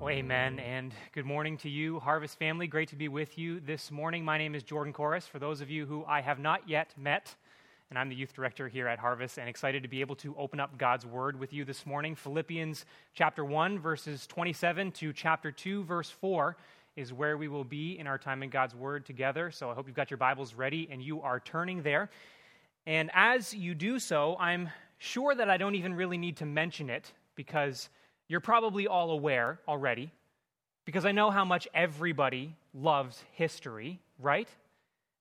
Well, amen. And good morning to you, Harvest family. Great to be with you this morning. My name is Jordan Coros. For those of you who I have not yet met, and I'm the youth director here at Harvest, and excited to be able to open up God's Word with you this morning. Philippians chapter 1, verses 27 to chapter 2, verse 4 is where we will be in our time in God's Word together. So I hope you've got your Bibles ready and you are turning there. And as you do so, I'm sure that I don't even really need to mention it because you're probably all aware already, because I know how much everybody loves history, right?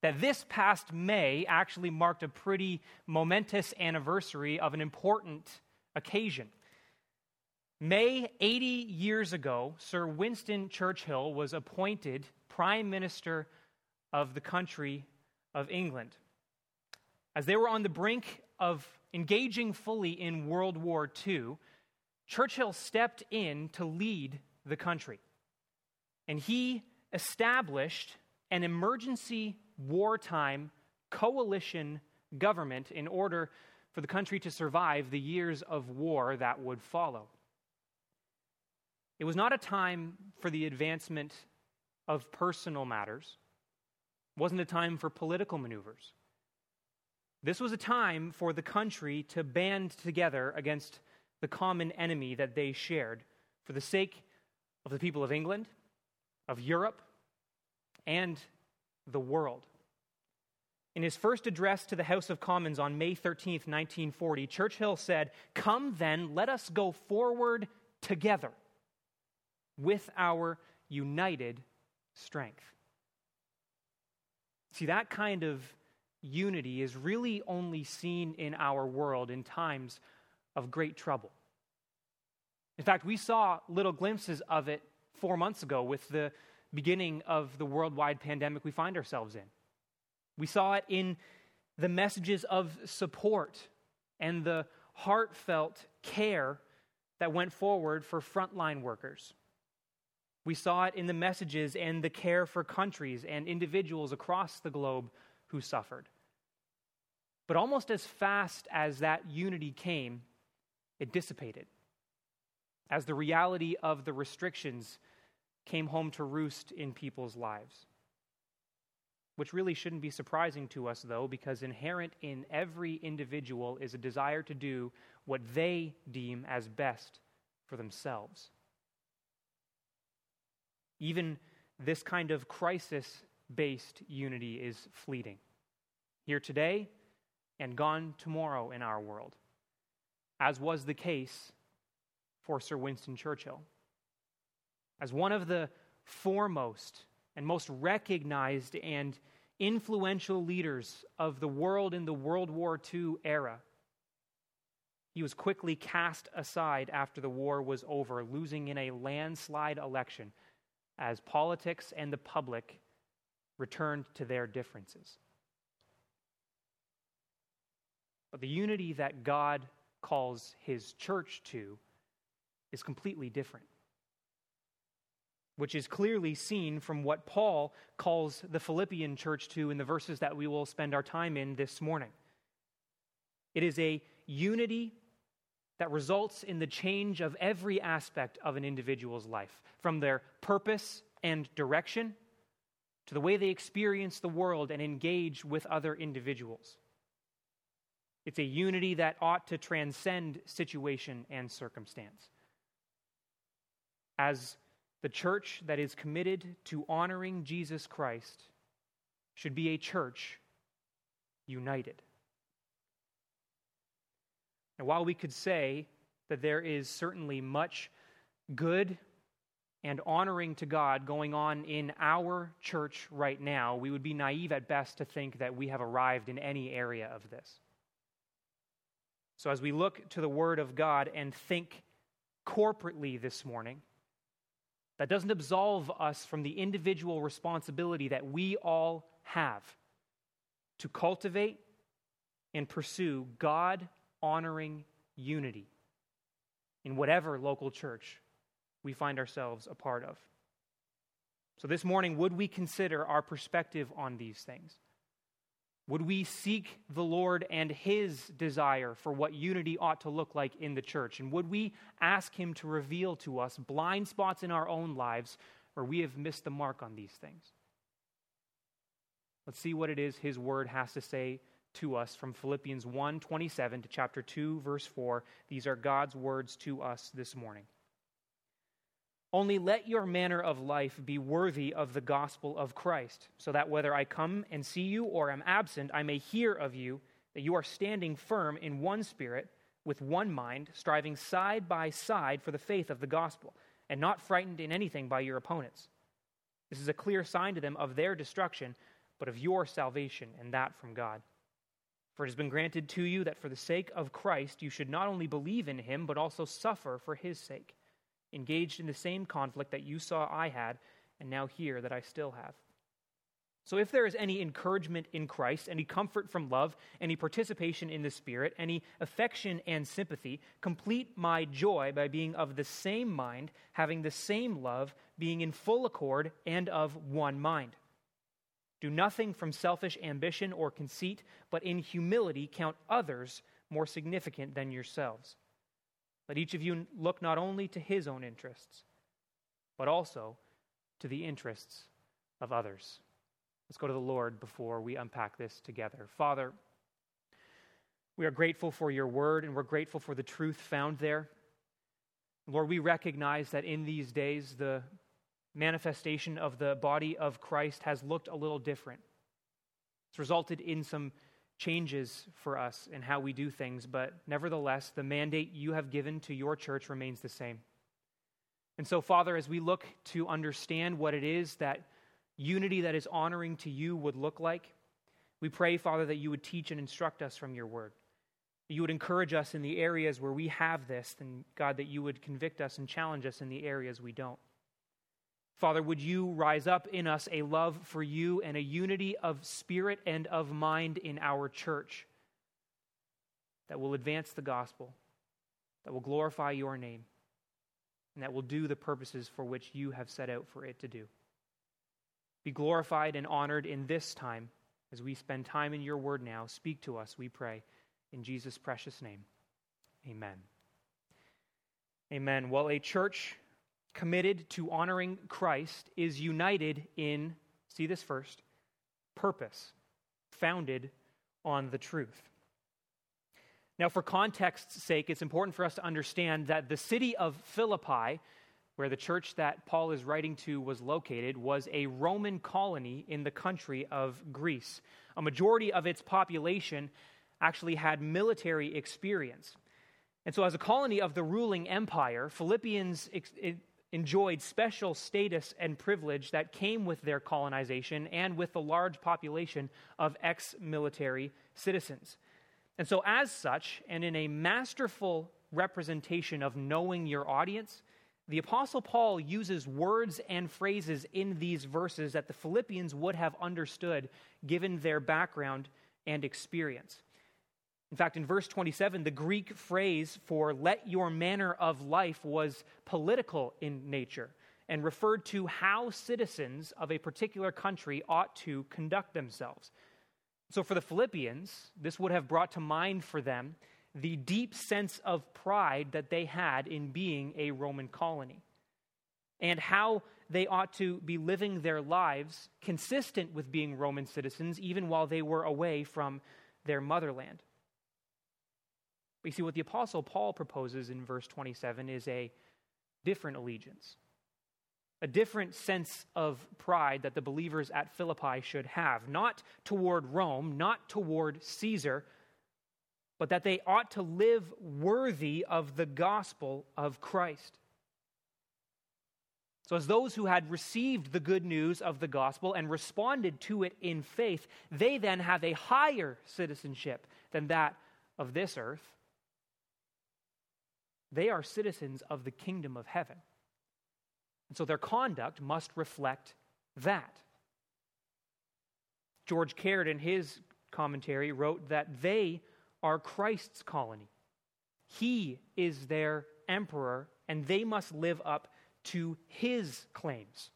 That this past May actually marked a pretty momentous anniversary of an important occasion. May 80 years ago, Sir Winston Churchill was appointed Prime Minister of the country of England. As they were on the brink of engaging fully in World War II, Churchill stepped in to lead the country. And he established an emergency wartime coalition government in order for the country to survive the years of war that would follow. It was not a time for the advancement of personal matters. It wasn't a time for political maneuvers. This was a time for the country to band together against the common enemy that they shared for the sake of the people of England, of Europe, and the world. In his first address to the House of Commons on May 13, 1940, Churchill said, Come then, let us go forward together with our united strength. See, that kind of unity is really only seen in our world in times of great trouble. In fact, we saw little glimpses of it four months ago with the beginning of the worldwide pandemic we find ourselves in. We saw it in the messages of support and the heartfelt care that went forward for frontline workers. We saw it in the messages and the care for countries and individuals across the globe who suffered. But almost as fast as that unity came, it dissipated as the reality of the restrictions came home to roost in people's lives. Which really shouldn't be surprising to us, though, because inherent in every individual is a desire to do what they deem as best for themselves. Even this kind of crisis based unity is fleeting. Here today and gone tomorrow in our world as was the case for Sir Winston Churchill. As one of the foremost and most recognized and influential leaders of the world in the World War II era, he was quickly cast aside after the war was over, losing in a landslide election as politics and the public returned to their differences. But the unity that God calls his church to is completely different, which is clearly seen from what Paul calls the Philippian church to in the verses that we will spend our time in this morning. It is a unity that results in the change of every aspect of an individual's life, from their purpose and direction to the way they experience the world and engage with other individuals. It's a unity that ought to transcend situation and circumstance. As the church that is committed to honoring Jesus Christ should be a church united. And while we could say that there is certainly much good and honoring to God going on in our church right now, we would be naive at best to think that we have arrived in any area of this. So, as we look to the Word of God and think corporately this morning, that doesn't absolve us from the individual responsibility that we all have to cultivate and pursue God honoring unity in whatever local church we find ourselves a part of. So, this morning, would we consider our perspective on these things? Would we seek the Lord and His desire for what unity ought to look like in the church? And would we ask Him to reveal to us blind spots in our own lives where we have missed the mark on these things? Let's see what it is His Word has to say to us from Philippians 1 27 to chapter 2, verse 4. These are God's words to us this morning. Only let your manner of life be worthy of the gospel of Christ, so that whether I come and see you or am absent, I may hear of you that you are standing firm in one spirit, with one mind, striving side by side for the faith of the gospel, and not frightened in anything by your opponents. This is a clear sign to them of their destruction, but of your salvation, and that from God. For it has been granted to you that for the sake of Christ you should not only believe in him, but also suffer for his sake engaged in the same conflict that you saw I had, and now hear that I still have. So, if there is any encouragement in Christ, any comfort from love, any participation in the Spirit, any affection and sympathy, complete my joy by being of the same mind, having the same love, being in full accord, and of one mind. Do nothing from selfish ambition or conceit, but in humility count others more significant than yourselves. Let each of you look not only to his own interests, but also to the interests of others. Let's go to the Lord before we unpack this together. Father, we are grateful for your word and we're grateful for the truth found there. Lord, we recognize that in these days the manifestation of the body of Christ has looked a little different. It's resulted in some changes for us in how we do things, but nevertheless, the mandate you have given to your church remains the same. And so, Father, as we look to understand what it is that unity that is honoring to you would look like, we pray, Father, that you would teach and instruct us from your word. You would encourage us in the areas where we have this, and God, that you would convict us and challenge us in the areas we don't. Father, would you rise up in us a love for you and a unity of spirit and of mind in our church that will advance the gospel, that will glorify your name, and that will do the purposes for which you have set out for it to do. Be glorified and honored in this time as we spend time in your word now. Speak to us, we pray, in Jesus' precious name. Amen. Amen. Well, a church committed to honoring Christ is united in, see this first, purpose, founded on the truth. Now, for context's sake, it's important for us to understand that the city of Philippi, where the church that Paul is writing to was located, was a Roman colony in the country of Greece. A majority of its population actually had military experience. And so, as a colony of the ruling empire, Philippians enjoyed special status and privilege that came with their colonization and with the large population of ex military citizens. And so, as such, and in a masterful representation of knowing your audience, the Apostle Paul uses words and phrases in these verses that the Philippians would have understood given their background and experience. In fact, in verse 27, the Greek phrase for let your manner of life was political in nature and referred to how citizens of a particular country ought to conduct themselves. So, for the Philippians, this would have brought to mind for them the deep sense of pride that they had in being a Roman colony and how they ought to be living their lives consistent with being Roman citizens, even while they were away from their motherland. But you see, what the Apostle Paul proposes in verse 27 is a different allegiance, a different sense of pride that the believers at Philippi should have, not toward Rome, not toward Caesar, but that they ought to live worthy of the gospel of Christ. So, as those who had received the good news of the gospel and responded to it in faith, they then have a higher citizenship than that of this earth. They are citizens of the kingdom of heaven. And so their conduct must reflect that. George Caird, in his commentary, wrote that they are Christ's colony. He is their emperor, and they must live up to his claims.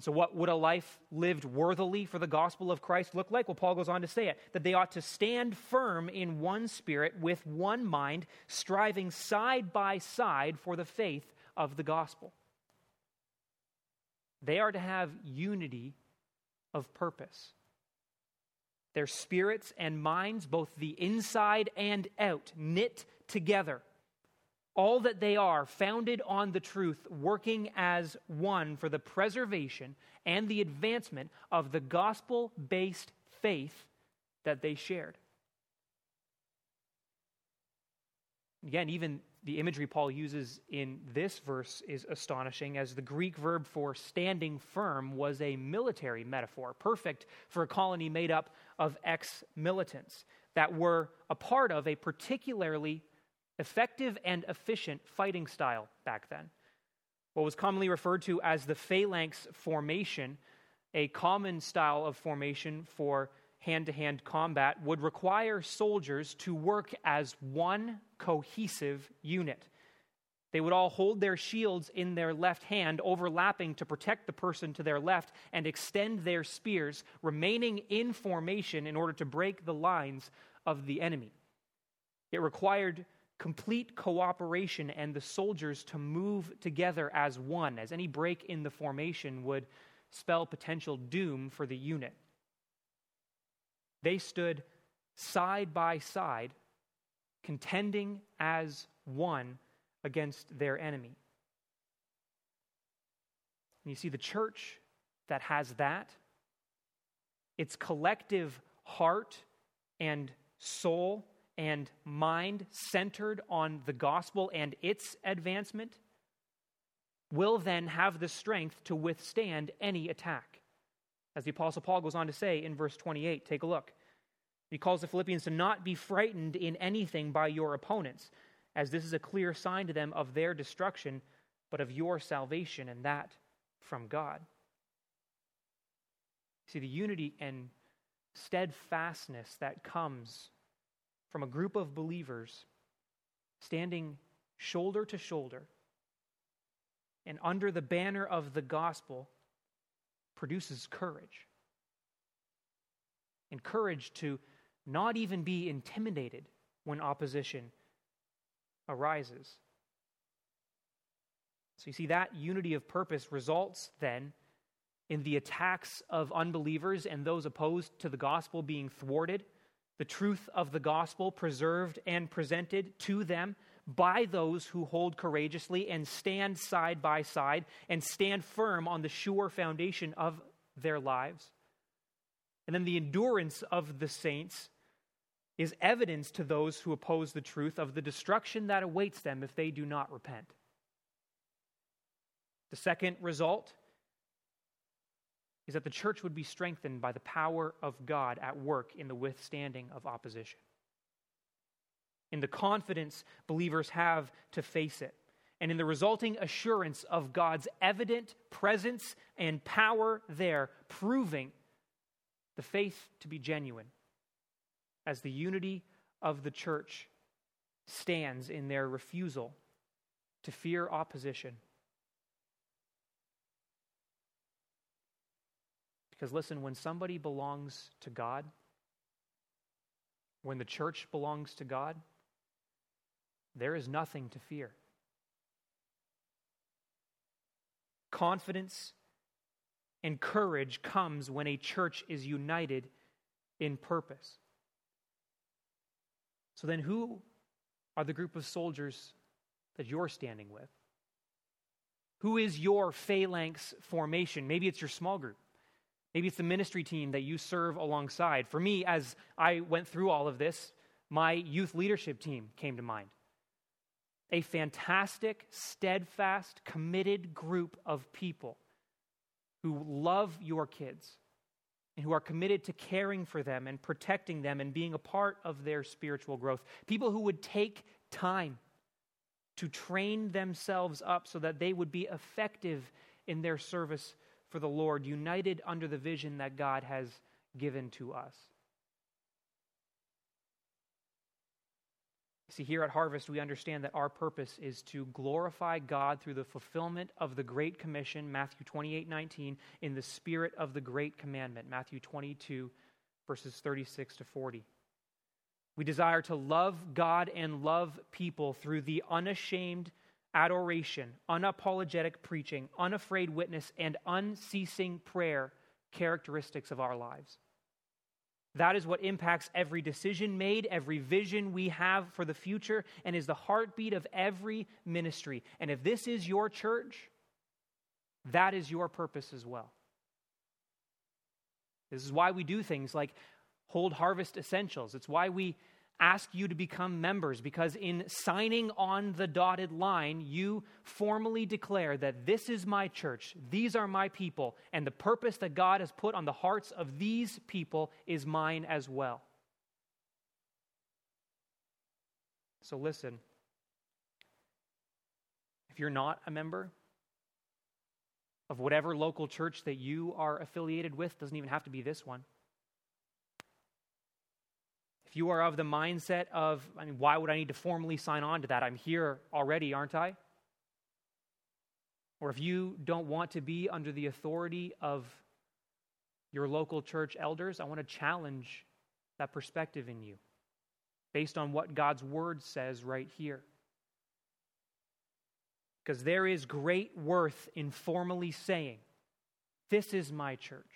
And so, what would a life lived worthily for the gospel of Christ look like? Well, Paul goes on to say it that they ought to stand firm in one spirit, with one mind, striving side by side for the faith of the gospel. They are to have unity of purpose. Their spirits and minds, both the inside and out, knit together all that they are founded on the truth, working as one for the preservation and the advancement of the gospel based faith that they shared. Again, even the imagery Paul uses in this verse is astonishing, as the Greek verb for standing firm was a military metaphor, perfect for a colony made up of ex militants that were a part of a particularly effective and efficient fighting style back then. What was commonly referred to as the phalanx formation, a common style of formation for hand to hand combat, would require soldiers to work as one cohesive unit. They would all hold their shields in their left hand, overlapping to protect the person to their left, and extend their spears, remaining in formation in order to break the lines of the enemy. It required complete cooperation and the soldiers to move together as one, as any break in the formation would spell potential doom for the unit. They stood side by side, contending as one against their enemy. And you see, the church that has that, its collective heart and soul and mind centered on the gospel and its advancement will then have the strength to withstand any attack. As the Apostle Paul goes on to say in verse 28, take a look. He calls the Philippians to not be frightened in anything by your opponents, as this is a clear sign to them of their destruction, but of your salvation, and that from God. See, the unity and steadfastness that comes from a group of believers standing shoulder to shoulder and under the banner of the gospel produces courage. And courage to not even be intimidated when opposition arises. So you see, that unity of purpose results then in the attacks of unbelievers and those opposed to the gospel being thwarted the truth of the gospel preserved and presented to them by those who hold courageously and stand side by side and stand firm on the sure foundation of their lives. And then the endurance of the saints is evidence to those who oppose the truth of the destruction that awaits them if they do not repent. The second result is that the church would be strengthened by the power of God at work in the withstanding of opposition. In the confidence believers have to face it, and in the resulting assurance of God's evident presence and power there, proving the faith to be genuine as the unity of the church stands in their refusal to fear opposition Because listen, when somebody belongs to God, when the church belongs to God, there is nothing to fear. Confidence and courage comes when a church is united in purpose. So then, who are the group of soldiers that you're standing with? Who is your phalanx formation? Maybe it's your small group. Maybe it's the ministry team that you serve alongside. For me, as I went through all of this, my youth leadership team came to mind. A fantastic, steadfast, committed group of people who love your kids and who are committed to caring for them and protecting them and being a part of their spiritual growth. People who would take time to train themselves up so that they would be effective in their service for the Lord, united under the vision that God has given to us. See, here at Harvest, we understand that our purpose is to glorify God through the fulfillment of the Great Commission, Matthew 28 19, in the spirit of the Great Commandment, Matthew 22, verses 36 to 40. We desire to love God and love people through the unashamed adoration, unapologetic preaching, unafraid witness, and unceasing prayer characteristics of our lives. That is what impacts every decision made, every vision we have for the future, and is the heartbeat of every ministry. And if this is your church, that is your purpose as well. This is why we do things like hold harvest essentials. It's why we ask you to become members because in signing on the dotted line, you formally declare that this is my church, these are my people, and the purpose that God has put on the hearts of these people is mine as well. So listen, if you're not a member, of whatever local church that you are affiliated with, doesn't even have to be this one if you are of the mindset of, I mean, why would I need to formally sign on to that? I'm here already, aren't I? Or if you don't want to be under the authority of your local church elders, I want to challenge that perspective in you based on what God's word says right here. Because there is great worth in formally saying, This is my church.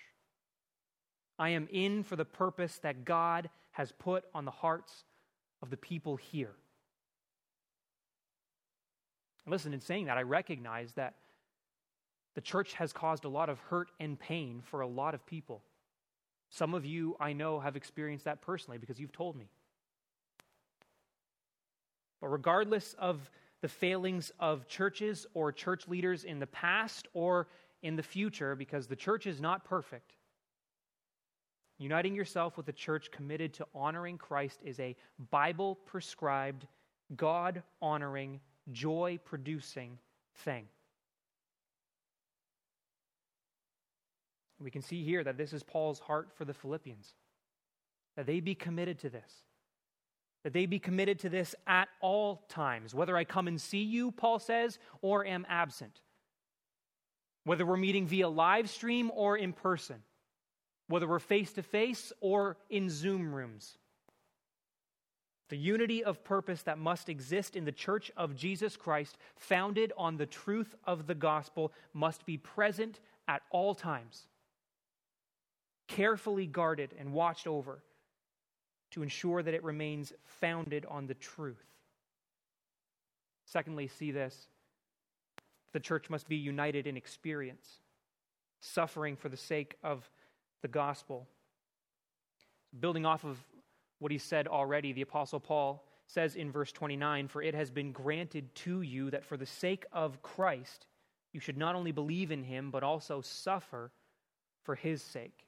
I am in for the purpose that God has put on the hearts of the people here. listen, in saying that, I recognize that the church has caused a lot of hurt and pain for a lot of people. Some of you, I know, have experienced that personally because you've told me. But regardless of the failings of churches or church leaders in the past or in the future, because the church is not perfect, Uniting yourself with a church committed to honoring Christ is a Bible prescribed, God honoring, joy producing thing. We can see here that this is Paul's heart for the Philippians, that they be committed to this, that they be committed to this at all times, whether I come and see you, Paul says, or am absent, whether we're meeting via live stream or in person whether we're face to face or in Zoom rooms. The unity of purpose that must exist in the church of Jesus Christ, founded on the truth of the gospel, must be present at all times, carefully guarded and watched over to ensure that it remains founded on the truth. Secondly, see this the church must be united in experience, suffering for the sake of the gospel. Building off of what he said already, the Apostle Paul says in verse 29 For it has been granted to you that for the sake of Christ you should not only believe in him, but also suffer for his sake.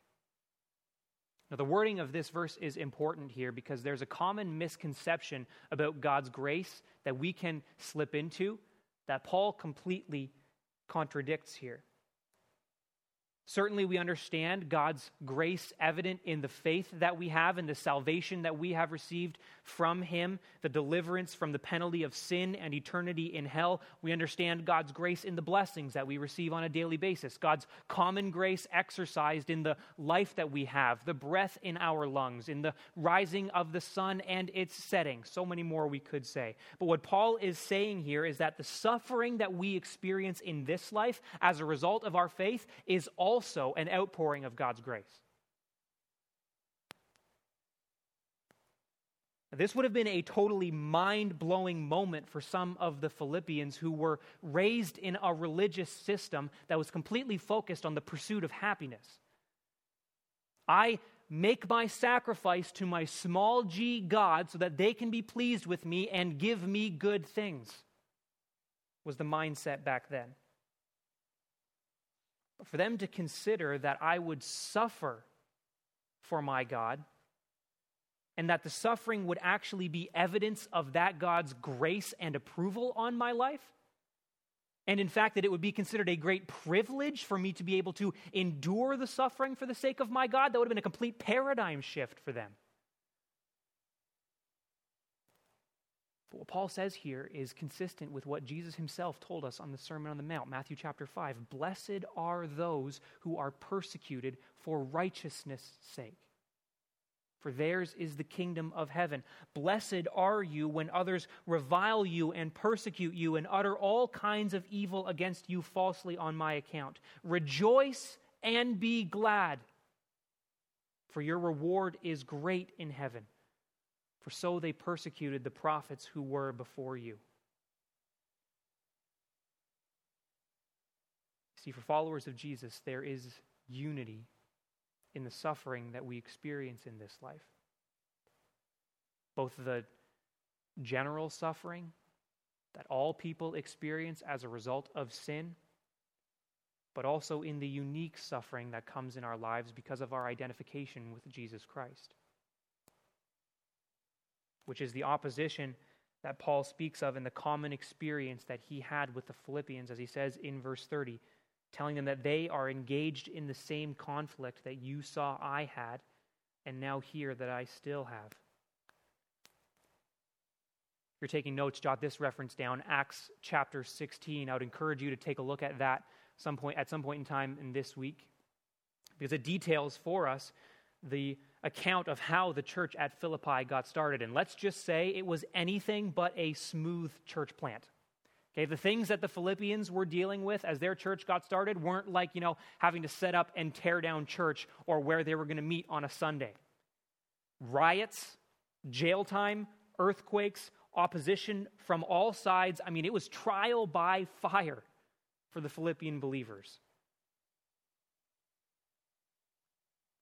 Now, the wording of this verse is important here because there's a common misconception about God's grace that we can slip into that Paul completely contradicts here. Certainly, we understand God's grace evident in the faith that we have and the salvation that we have received from Him, the deliverance from the penalty of sin and eternity in hell. We understand God's grace in the blessings that we receive on a daily basis, God's common grace exercised in the life that we have, the breath in our lungs, in the rising of the sun and its setting. So many more we could say. But what Paul is saying here is that the suffering that we experience in this life as a result of our faith is all also an outpouring of God's grace. This would have been a totally mind blowing moment for some of the Philippians who were raised in a religious system that was completely focused on the pursuit of happiness. I make my sacrifice to my small g God so that they can be pleased with me and give me good things, was the mindset back then for them to consider that I would suffer for my God and that the suffering would actually be evidence of that God's grace and approval on my life. And in fact, that it would be considered a great privilege for me to be able to endure the suffering for the sake of my God. That would have been a complete paradigm shift for them. But what Paul says here is consistent with what Jesus himself told us on the Sermon on the Mount, Matthew chapter 5. Blessed are those who are persecuted for righteousness' sake, for theirs is the kingdom of heaven. Blessed are you when others revile you and persecute you and utter all kinds of evil against you falsely on my account. Rejoice and be glad, for your reward is great in heaven for so they persecuted the prophets who were before you. See, for followers of Jesus, there is unity in the suffering that we experience in this life. Both the general suffering that all people experience as a result of sin, but also in the unique suffering that comes in our lives because of our identification with Jesus Christ which is the opposition that Paul speaks of in the common experience that he had with the Philippians, as he says in verse 30, telling them that they are engaged in the same conflict that you saw I had, and now hear that I still have. If you're taking notes, jot this reference down Acts chapter 16. I would encourage you to take a look at that some point, at some point in time in this week because it details for us the account of how the church at Philippi got started. And let's just say it was anything but a smooth church plant. Okay, the things that the Philippians were dealing with as their church got started weren't like, you know, having to set up and tear down church or where they were going to meet on a Sunday. Riots, jail time, earthquakes, opposition from all sides. I mean, it was trial by fire for the Philippian believers.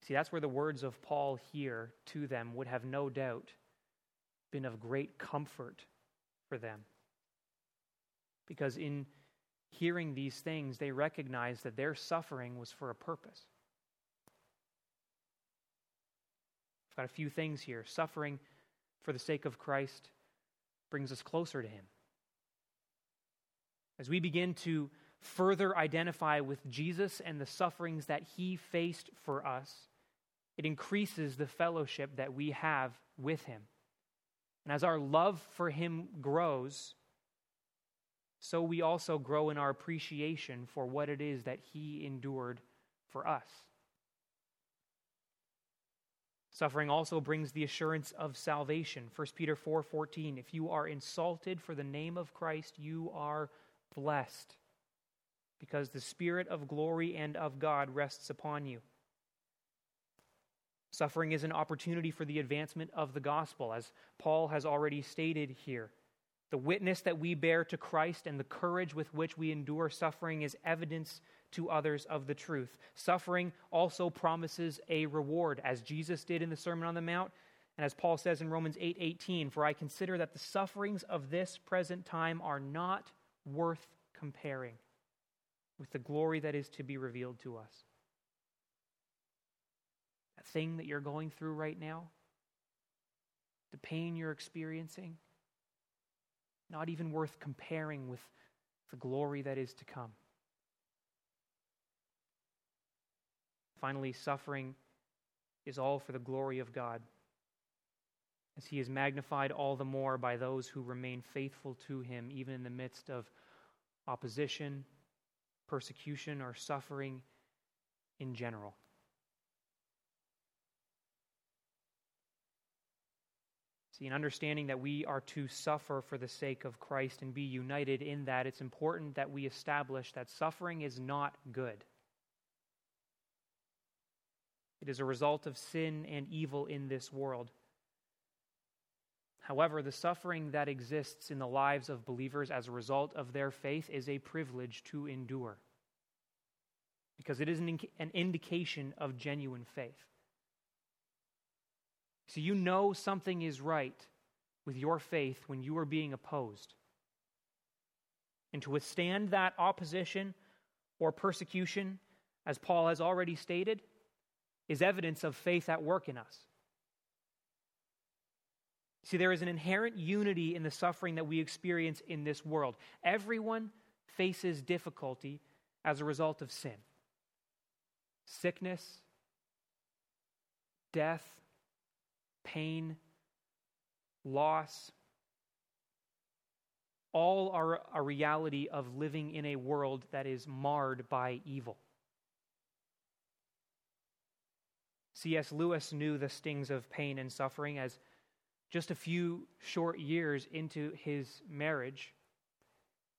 See, that's where the words of Paul here to them would have no doubt been of great comfort for them. Because in hearing these things, they recognized that their suffering was for a purpose. I've got a few things here. Suffering for the sake of Christ brings us closer to Him. As we begin to further identify with Jesus and the sufferings that He faced for us, it increases the fellowship that we have with Him. And as our love for Him grows, so we also grow in our appreciation for what it is that He endured for us. Suffering also brings the assurance of salvation. 1 Peter 4:14 If you are insulted for the name of Christ, you are blessed, because the spirit of glory and of God rests upon you. Suffering is an opportunity for the advancement of the gospel, as Paul has already stated here. The witness that we bear to Christ and the courage with which we endure suffering is evidence to others of the truth. Suffering also promises a reward, as Jesus did in the Sermon on the Mount, and as Paul says in Romans 8 18, For I consider that the sufferings of this present time are not worth comparing with the glory that is to be revealed to us thing that you're going through right now, the pain you're experiencing, not even worth comparing with the glory that is to come. Finally, suffering is all for the glory of God, as He is magnified all the more by those who remain faithful to Him, even in the midst of opposition, persecution, or suffering in general. See, in understanding that we are to suffer for the sake of Christ and be united in that, it's important that we establish that suffering is not good. It is a result of sin and evil in this world. However, the suffering that exists in the lives of believers as a result of their faith is a privilege to endure because it is an, an indication of genuine faith. So you know something is right with your faith when you are being opposed. And to withstand that opposition or persecution, as Paul has already stated, is evidence of faith at work in us. See, there is an inherent unity in the suffering that we experience in this world. Everyone faces difficulty as a result of sin sickness, death, pain, loss, all are a reality of living in a world that is marred by evil. C.S. Lewis knew the stings of pain and suffering as just a few short years into his marriage,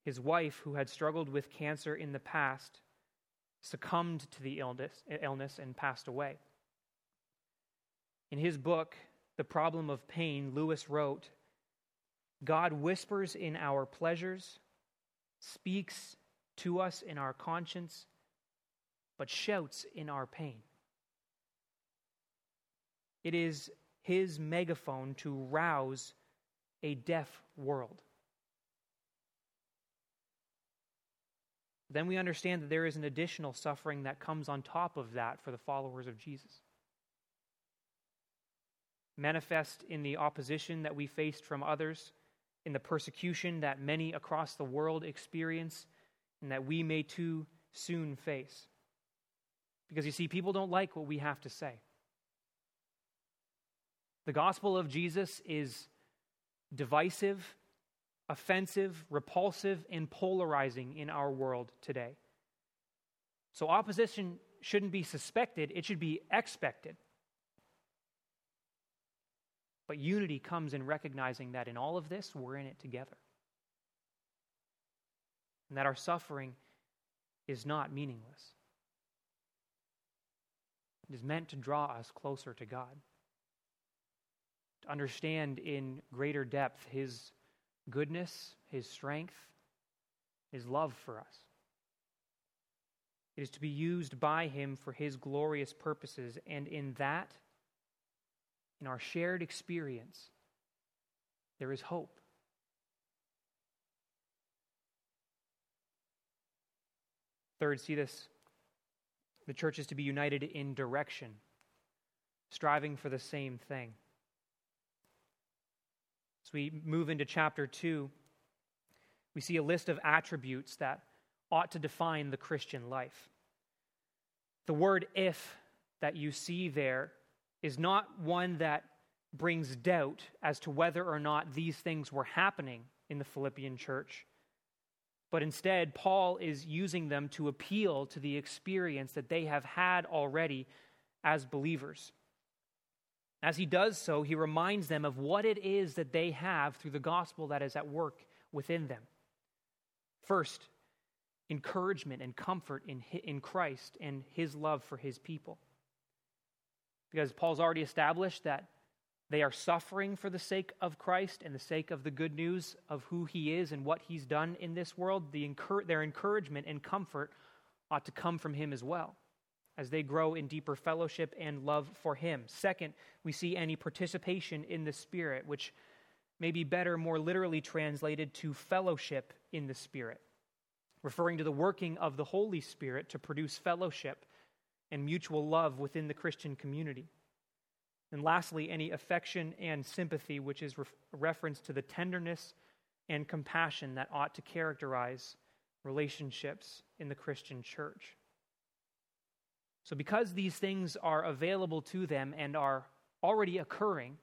his wife, who had struggled with cancer in the past, succumbed to the illness, and passed away. In his book, The Problem of Pain, Lewis wrote God whispers in our pleasures, speaks to us in our conscience, but shouts in our pain. It is his megaphone to rouse a deaf world. Then we understand that there is an additional suffering that comes on top of that for the followers of Jesus. Manifest in the opposition that we faced from others, in the persecution that many across the world experience, and that we may too soon face. Because you see, people don't like what we have to say. The gospel of Jesus is divisive, offensive, repulsive, and polarizing in our world today. So opposition shouldn't be suspected, it should be expected. But unity comes in recognizing that in all of this, we're in it together. And that our suffering is not meaningless. It is meant to draw us closer to God to understand in greater depth His goodness, His strength, His love for us. It is to be used by Him for His glorious purposes, and in that, in our shared experience, there is hope. Third, see this. The church is to be united in direction, striving for the same thing. As we move into chapter 2, we see a list of attributes that ought to define the Christian life. The word if that you see there is not one that brings doubt as to whether or not these things were happening in the Philippian church, but instead, Paul is using them to appeal to the experience that they have had already as believers. As he does so, he reminds them of what it is that they have through the gospel that is at work within them. First, encouragement and comfort in, in Christ and his love for his people. Because Paul's already established that they are suffering for the sake of Christ and the sake of the good news of who he is and what he's done in this world. The, their encouragement and comfort ought to come from him as well as they grow in deeper fellowship and love for Him. Second, we see any participation in the Spirit, which may be better, more literally translated to fellowship in the Spirit, referring to the working of the Holy Spirit to produce fellowship and mutual love within the Christian community. And lastly, any affection and sympathy, which is re- reference to the tenderness and compassion that ought to characterize relationships in the Christian church. So, because these things are available to them and are already occurring,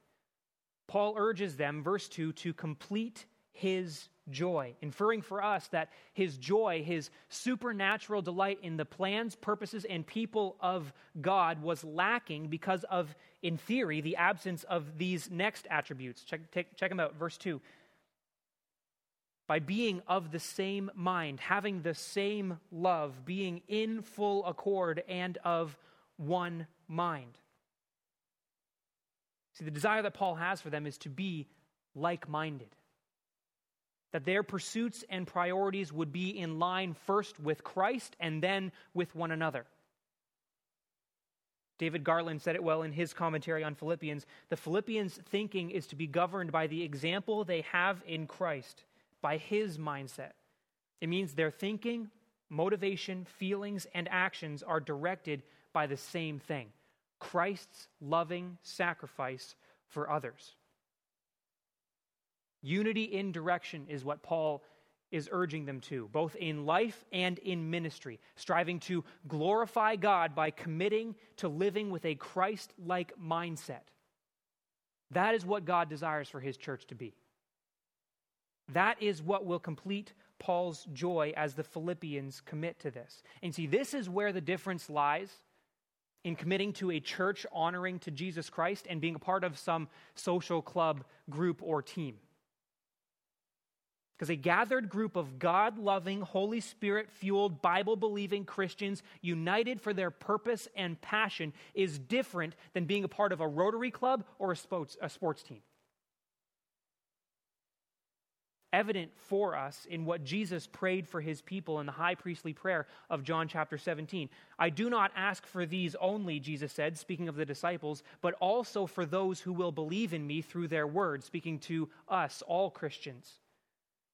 Paul urges them, verse 2, to complete his joy, inferring for us that his joy, his supernatural delight in the plans, purposes, and people of God was lacking because of, in theory, the absence of these next attributes. Check, check, check them out. Verse 2 by being of the same mind, having the same love, being in full accord and of one mind. See, the desire that Paul has for them is to be like minded. That their pursuits and priorities would be in line first with Christ and then with one another. David Garland said it well in his commentary on Philippians. The Philippians' thinking is to be governed by the example they have in Christ by his mindset. It means their thinking, motivation, feelings, and actions are directed by the same thing Christ's loving sacrifice for others. Unity in direction is what Paul is urging them to, both in life and in ministry, striving to glorify God by committing to living with a Christ like mindset. That is what God desires for his church to be. That is what will complete Paul's joy as the Philippians commit to this. And see, this is where the difference lies in committing to a church honoring to Jesus Christ and being a part of some social club, group, or team. Because a gathered group of God loving, Holy Spirit fueled, Bible believing Christians united for their purpose and passion is different than being a part of a Rotary Club or a sports, a sports team evident for us in what Jesus prayed for his people in the high priestly prayer of John chapter 17. I do not ask for these only, Jesus said, speaking of the disciples, but also for those who will believe in me through their word, speaking to us, all Christians,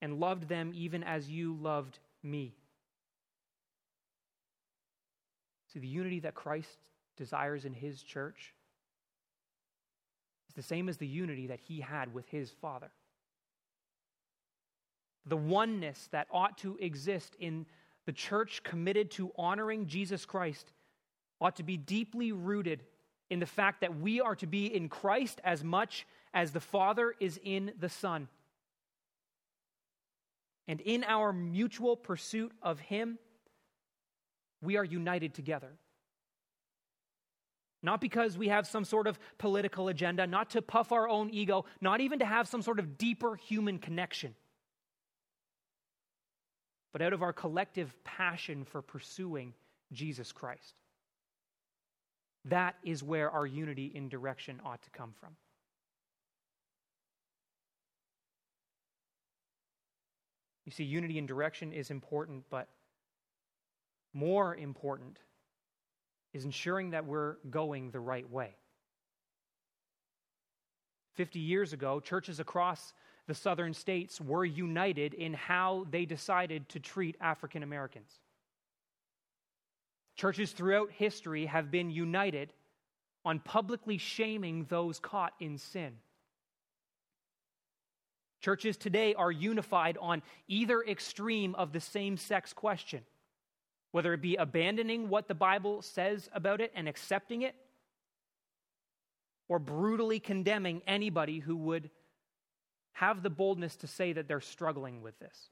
and loved them even as you loved me. See, the unity that Christ desires in his church is the same as the unity that he had with his Father the oneness that ought to exist in the church committed to honoring Jesus Christ ought to be deeply rooted in the fact that we are to be in Christ as much as the Father is in the Son. And in our mutual pursuit of Him, we are united together. Not because we have some sort of political agenda, not to puff our own ego, not even to have some sort of deeper human connection but out of our collective passion for pursuing Jesus Christ. That is where our unity in direction ought to come from. You see, unity in direction is important, but more important is ensuring that we're going the right way. 50 years ago, churches across the southern states were united in how they decided to treat African Americans. Churches throughout history have been united on publicly shaming those caught in sin. Churches today are unified on either extreme of the same sex question, whether it be abandoning what the Bible says about it and accepting it, or brutally condemning anybody who would have the boldness to say that they're struggling with this.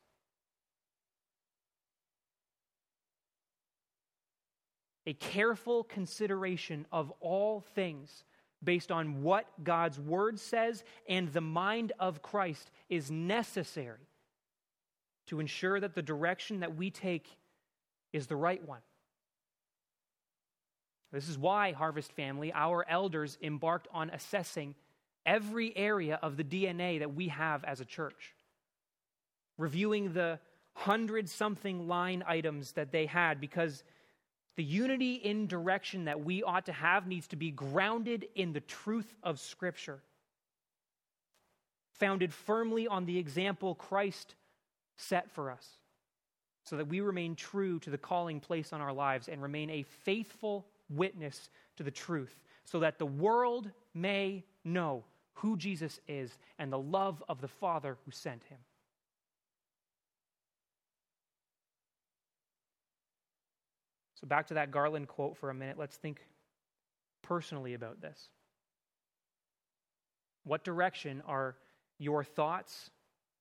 A careful consideration of all things based on what God's word says and the mind of Christ is necessary to ensure that the direction that we take is the right one. This is why, Harvest Family, our elders embarked on assessing every area of the DNA that we have as a church, reviewing the hundred something line items that they had because the unity in direction that we ought to have needs to be grounded in the truth of Scripture, founded firmly on the example Christ set for us, so that we remain true to the calling placed on our lives and remain a faithful witness to the truth, so that the world may know who Jesus is and the love of the Father who sent him. So, back to that Garland quote for a minute. Let's think personally about this. What direction are your thoughts,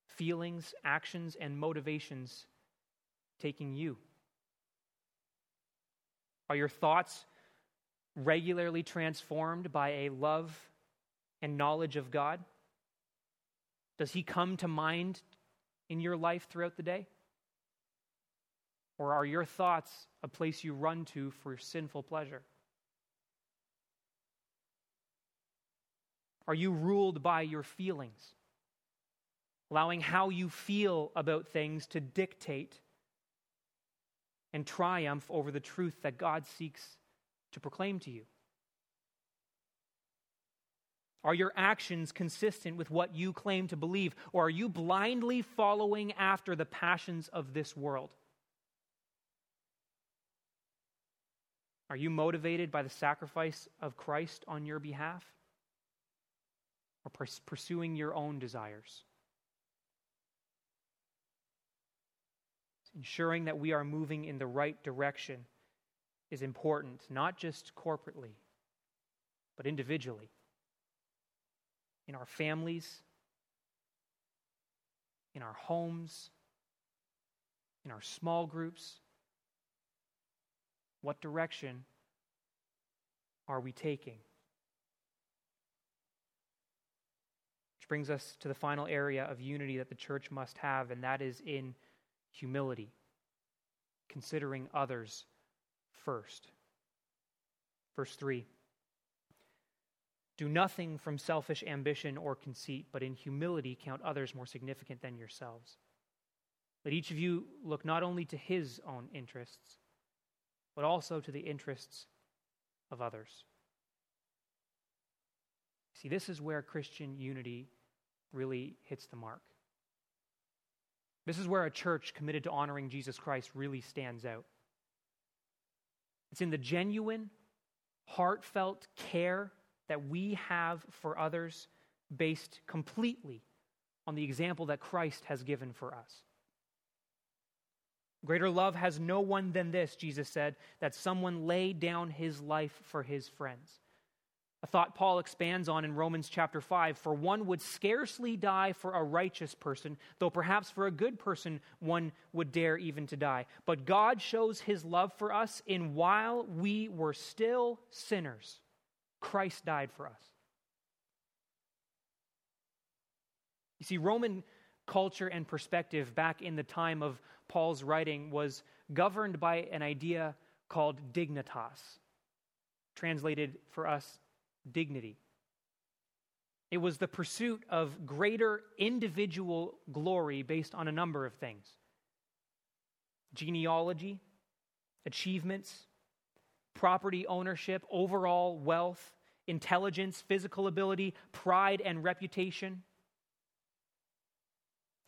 feelings, actions, and motivations taking you? Are your thoughts regularly transformed by a love and knowledge of God? Does He come to mind in your life throughout the day? Or are your thoughts a place you run to for sinful pleasure? Are you ruled by your feelings, allowing how you feel about things to dictate and triumph over the truth that God seeks to proclaim to you? Are your actions consistent with what you claim to believe, or are you blindly following after the passions of this world? Are you motivated by the sacrifice of Christ on your behalf? Or pursuing your own desires? Ensuring that we are moving in the right direction is important, not just corporately, but individually in our families, in our homes, in our small groups? What direction are we taking? Which brings us to the final area of unity that the church must have, and that is in humility, considering others first. Verse 3. Do nothing from selfish ambition or conceit, but in humility count others more significant than yourselves. Let each of you look not only to his own interests, but also to the interests of others. See, this is where Christian unity really hits the mark. This is where a church committed to honoring Jesus Christ really stands out. It's in the genuine, heartfelt care that we have for others based completely on the example that Christ has given for us. Greater love has no one than this, Jesus said, that someone lay down his life for his friends. A thought Paul expands on in Romans chapter 5 For one would scarcely die for a righteous person, though perhaps for a good person one would dare even to die. But God shows his love for us in while we were still sinners. Christ died for us. You see, Roman culture and perspective back in the time of Paul's writing was governed by an idea called dignitas, translated for us, dignity. It was the pursuit of greater individual glory based on a number of things genealogy, achievements, property ownership, overall wealth, intelligence, physical ability, pride, and reputation.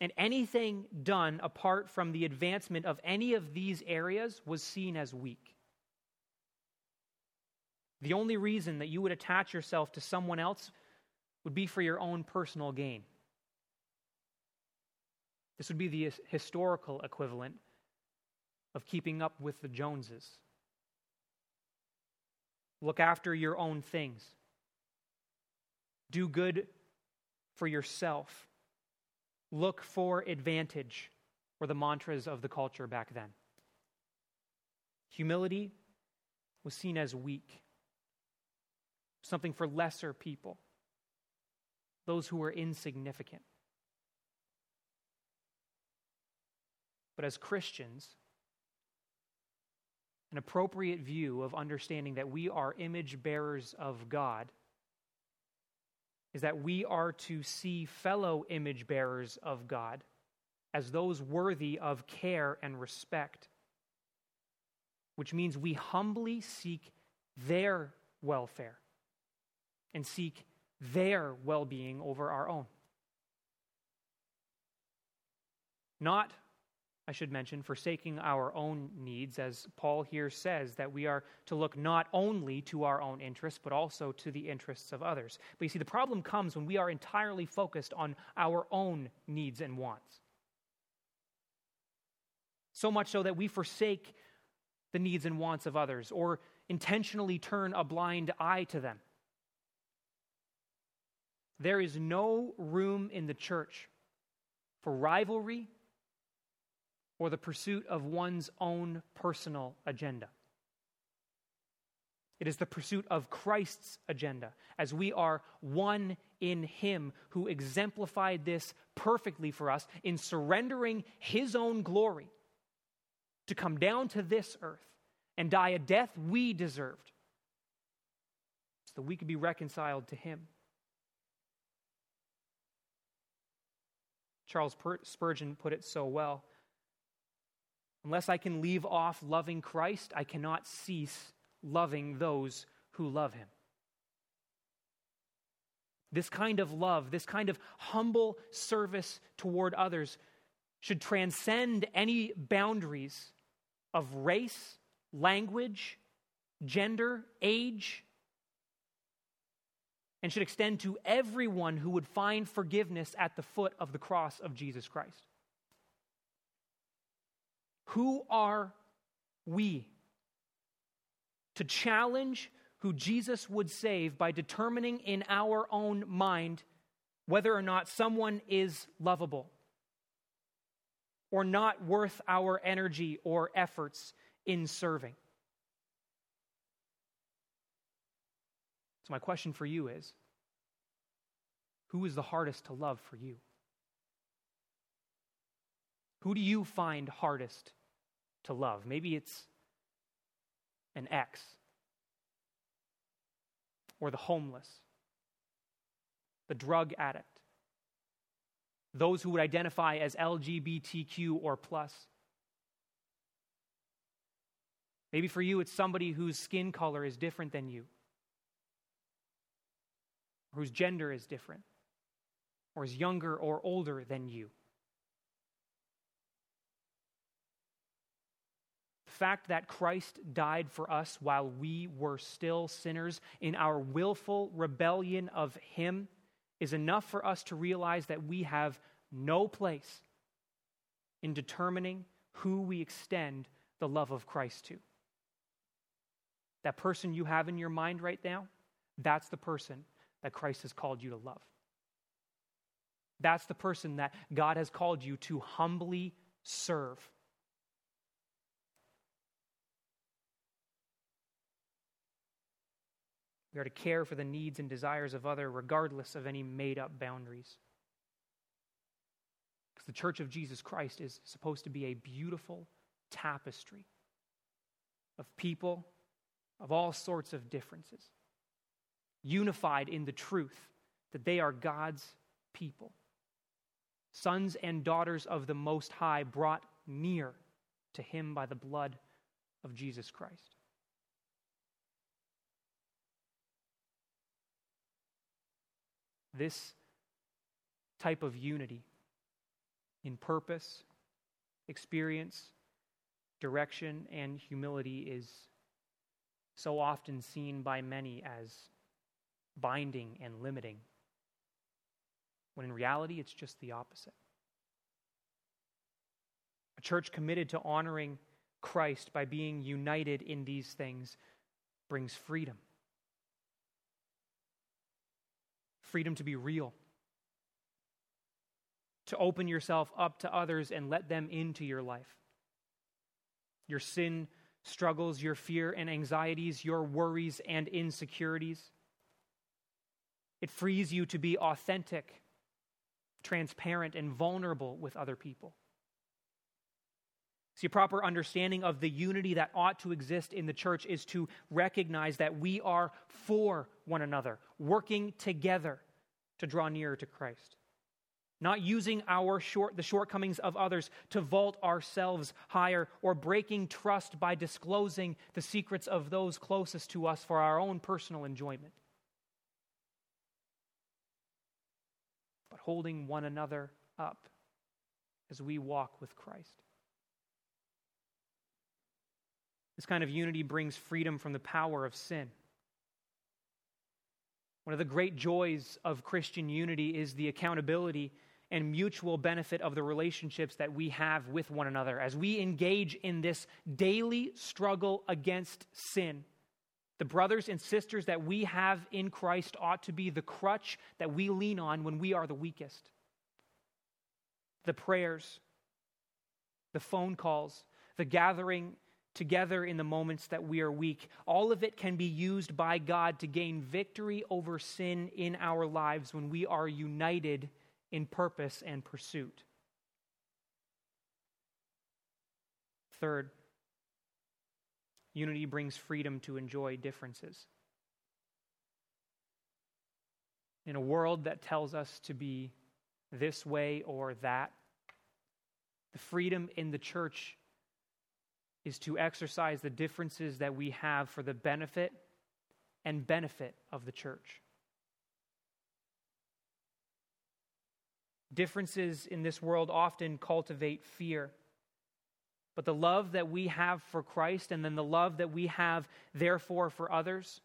And anything done apart from the advancement of any of these areas was seen as weak. The only reason that you would attach yourself to someone else would be for your own personal gain. This would be the historical equivalent of keeping up with the Joneses. Look after your own things. Do good for yourself. Look for advantage, were the mantras of the culture back then. Humility was seen as weak, something for lesser people, those who were insignificant. But as Christians, an appropriate view of understanding that we are image bearers of God is that we are to see fellow image bearers of God as those worthy of care and respect, which means we humbly seek their welfare and seek their well being over our own. Not I should mention, forsaking our own needs, as Paul here says, that we are to look not only to our own interests, but also to the interests of others. But you see, the problem comes when we are entirely focused on our own needs and wants. So much so that we forsake the needs and wants of others or intentionally turn a blind eye to them. There is no room in the church for rivalry or the pursuit of one's own personal agenda. It is the pursuit of Christ's agenda, as we are one in Him who exemplified this perfectly for us in surrendering His own glory to come down to this earth and die a death we deserved so that we could be reconciled to Him. Charles Spurgeon put it so well Unless I can leave off loving Christ, I cannot cease loving those who love him. this kind of love, this kind of humble service toward others should transcend any boundaries of race, language, gender, age, and should extend to everyone who would find forgiveness at the foot of the cross of Jesus Christ. Who are we to challenge who Jesus would save by determining in our own mind whether or not someone is lovable or not worth our energy or efforts in serving. So, my question for you is who is the hardest to love for you? Who do you find hardest to love? Maybe it's an ex or the homeless, the drug addict, those who would identify as LGBTQ or plus. Maybe for you, it's somebody whose skin color is different than you, whose gender is different, or is younger or older than you. Fact that Christ died for us while we were still sinners in our willful rebellion of Him is enough for us to realize that we have no place in determining who we extend the love of Christ to. That person you have in your mind right now, that's the person that Christ has called you to love. That's the person that God has called you to humbly serve. We are to care for the needs and desires of other regardless of any made up boundaries. Because the church of Jesus Christ is supposed to be a beautiful tapestry of people of all sorts of differences, unified in the truth that they are God's people, sons and daughters of the Most High, brought near to Him by the blood of Jesus Christ. This type of unity in purpose, experience, direction, and humility is so often seen by many as binding and limiting, when in reality it's just the opposite. A church committed to honoring Christ by being united in these things brings freedom. Freedom to be real, to open yourself up to others and let them into your life. Your sin struggles, your fear and anxieties, your worries and insecurities. It frees you to be authentic, transparent, and vulnerable with other people. See, proper understanding of the unity that ought to exist in the church is to recognize that we are for one another, working together to draw nearer to Christ. Not using our short, the shortcomings of others to vault ourselves higher or breaking trust by disclosing the secrets of those closest to us for our own personal enjoyment. But holding one another up as we walk with Christ. This kind of unity brings freedom from the power of sin. One of the great joys of Christian unity is the accountability and mutual benefit of the relationships that we have with one another as we engage in this daily struggle against sin. The brothers and sisters that we have in Christ ought to be the crutch that we lean on when we are the weakest. The prayers, the phone calls, the gathering together in the moments that we are weak. All of it can be used by God to gain victory over sin in our lives when we are united in purpose and pursuit. Third, unity brings freedom to enjoy differences. In a world that tells us to be this way or that, the freedom in the church is to exercise the differences that we have for the benefit and benefit of the church. Differences in this world often cultivate fear. But the love that we have for Christ and then the love that we have, therefore, for others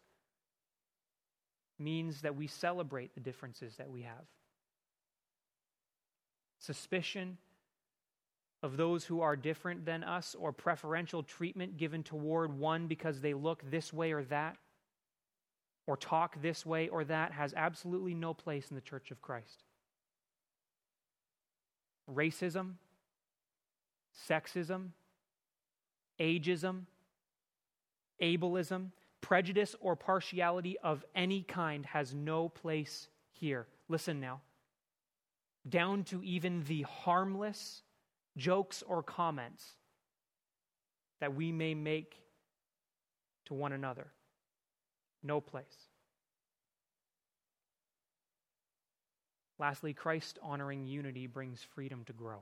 means that we celebrate the differences that we have. Suspicion of those who are different than us or preferential treatment given toward one because they look this way or that or talk this way or that has absolutely no place in the church of Christ. Racism, sexism, ageism, ableism, prejudice, or partiality of any kind has no place here. Listen now. Down to even the harmless jokes or comments that we may make to one another. No place. Lastly, Christ honoring unity brings freedom to grow.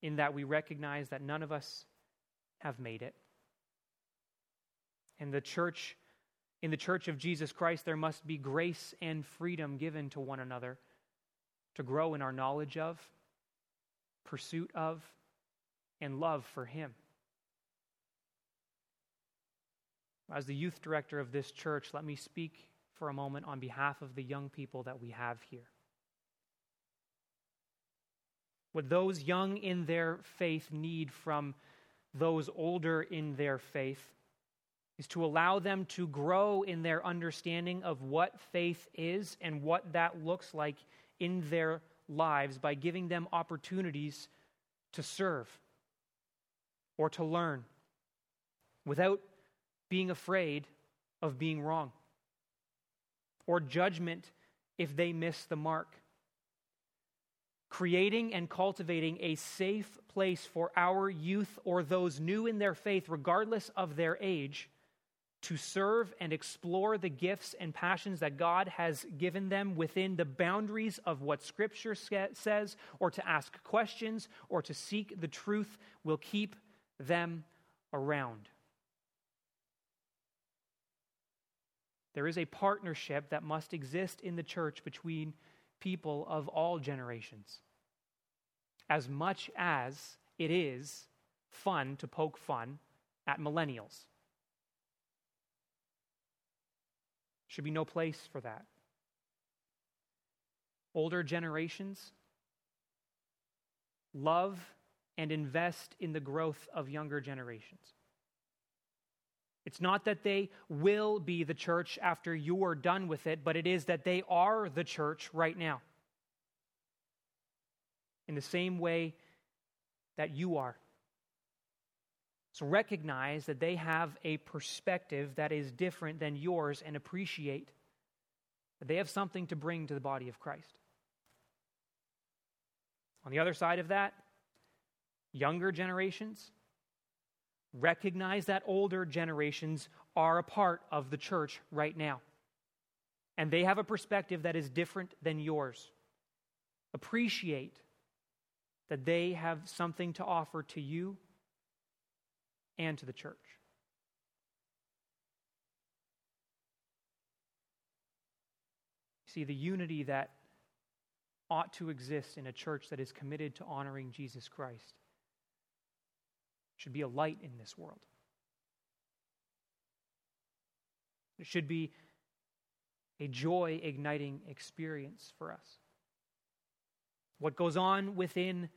In that we recognize that none of us have made it. And the church, in the church of Jesus Christ, there must be grace and freedom given to one another to grow in our knowledge of, pursuit of, and love for Him. As the youth director of this church, let me speak for a moment on behalf of the young people that we have here. What those young in their faith need from those older in their faith is to allow them to grow in their understanding of what faith is and what that looks like in their lives by giving them opportunities to serve or to learn without being afraid of being wrong or judgment if they miss the mark. Creating and cultivating a safe place for our youth or those new in their faith, regardless of their age, to serve and explore the gifts and passions that God has given them within the boundaries of what Scripture says, or to ask questions or to seek the truth will keep them around. There is a partnership that must exist in the church between people of all generations. As much as it is fun to poke fun at millennials. Should be no place for that. Older generations love and invest in the growth of younger generations. It's not that they will be the church after you are done with it, but it is that they are the church right now. In the same way that you are. So recognize that they have a perspective that is different than yours and appreciate that they have something to bring to the body of Christ. On the other side of that, younger generations recognize that older generations are a part of the church right now. And they have a perspective that is different than yours. Appreciate that they have something to offer to you and to the church. See, the unity that ought to exist in a church that is committed to honoring Jesus Christ should be a light in this world. It should be a joy igniting experience for us. What goes on within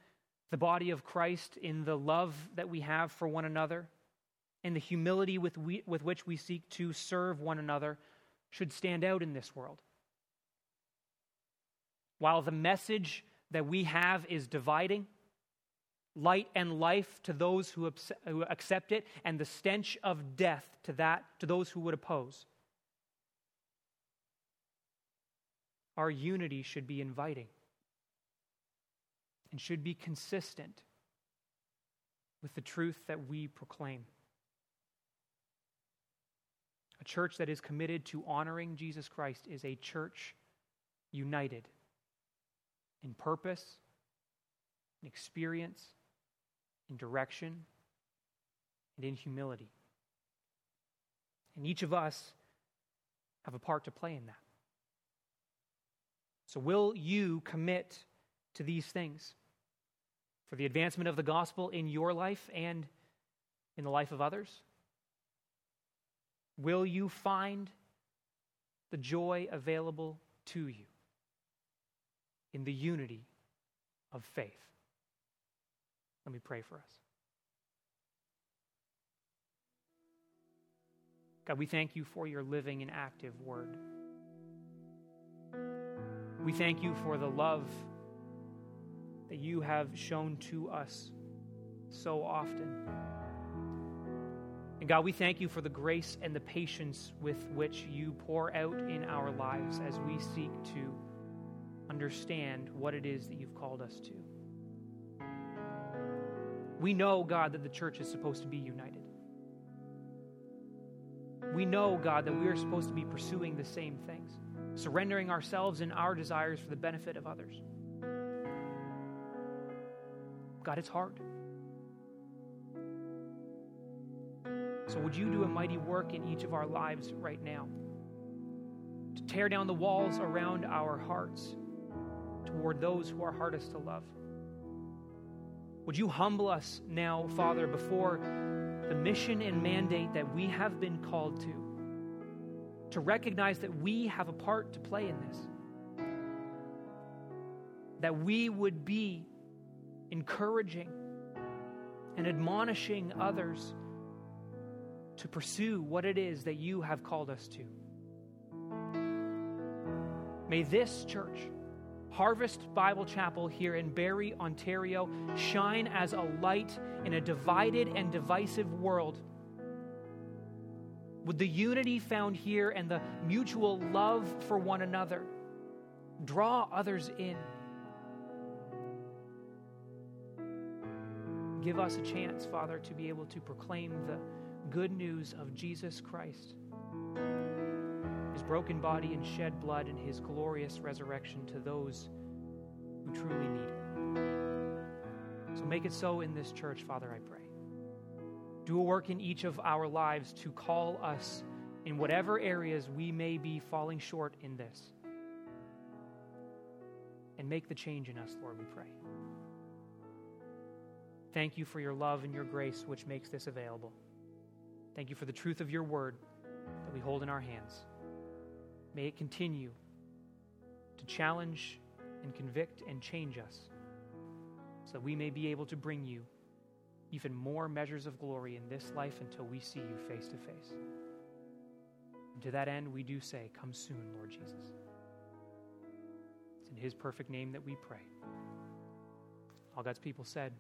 the body of Christ in the love that we have for one another and the humility with, we, with which we seek to serve one another should stand out in this world. While the message that we have is dividing, light and life to those who, who accept it, and the stench of death to that to those who would oppose. Our unity should be inviting and should be consistent with the truth that we proclaim. A church that is committed to honoring Jesus Christ is a church united in purpose, in experience, in direction, and in humility. And each of us have a part to play in that. So, will you commit to these things for the advancement of the gospel in your life and in the life of others? Will you find the joy available to you in the unity of faith? Let me pray for us. God, we thank you for your living and active word. We thank you for the love that you have shown to us so often. And God, we thank you for the grace and the patience with which you pour out in our lives as we seek to understand what it is that you've called us to. We know, God, that the church is supposed to be united. We know, God, that we are supposed to be pursuing the same things, surrendering ourselves and our desires for the benefit of others. God, it's hard. So, would you do a mighty work in each of our lives right now to tear down the walls around our hearts toward those who are hardest to love? Would you humble us now, Father, before the mission and mandate that we have been called to? To recognize that we have a part to play in this. That we would be encouraging and admonishing others to pursue what it is that you have called us to. May this church, Harvest Bible Chapel here in Barrie, Ontario, shine as a light in a divided and divisive world. With the unity found here and the mutual love for one another, draw others in. Give us a chance, Father, to be able to proclaim the good news of Jesus Christ, his broken body and shed blood, and his glorious resurrection to those who truly need it. So make it so in this church, Father, I pray. Do a work in each of our lives to call us in whatever areas we may be falling short in this. And make the change in us, Lord, we pray. Thank you for your love and your grace, which makes this available. Thank you for the truth of your word that we hold in our hands. May it continue to challenge and convict and change us so that we may be able to bring you even more measures of glory in this life until we see you face to face. And to that end, we do say, Come soon, Lord Jesus. It's in His perfect name that we pray. All God's people said,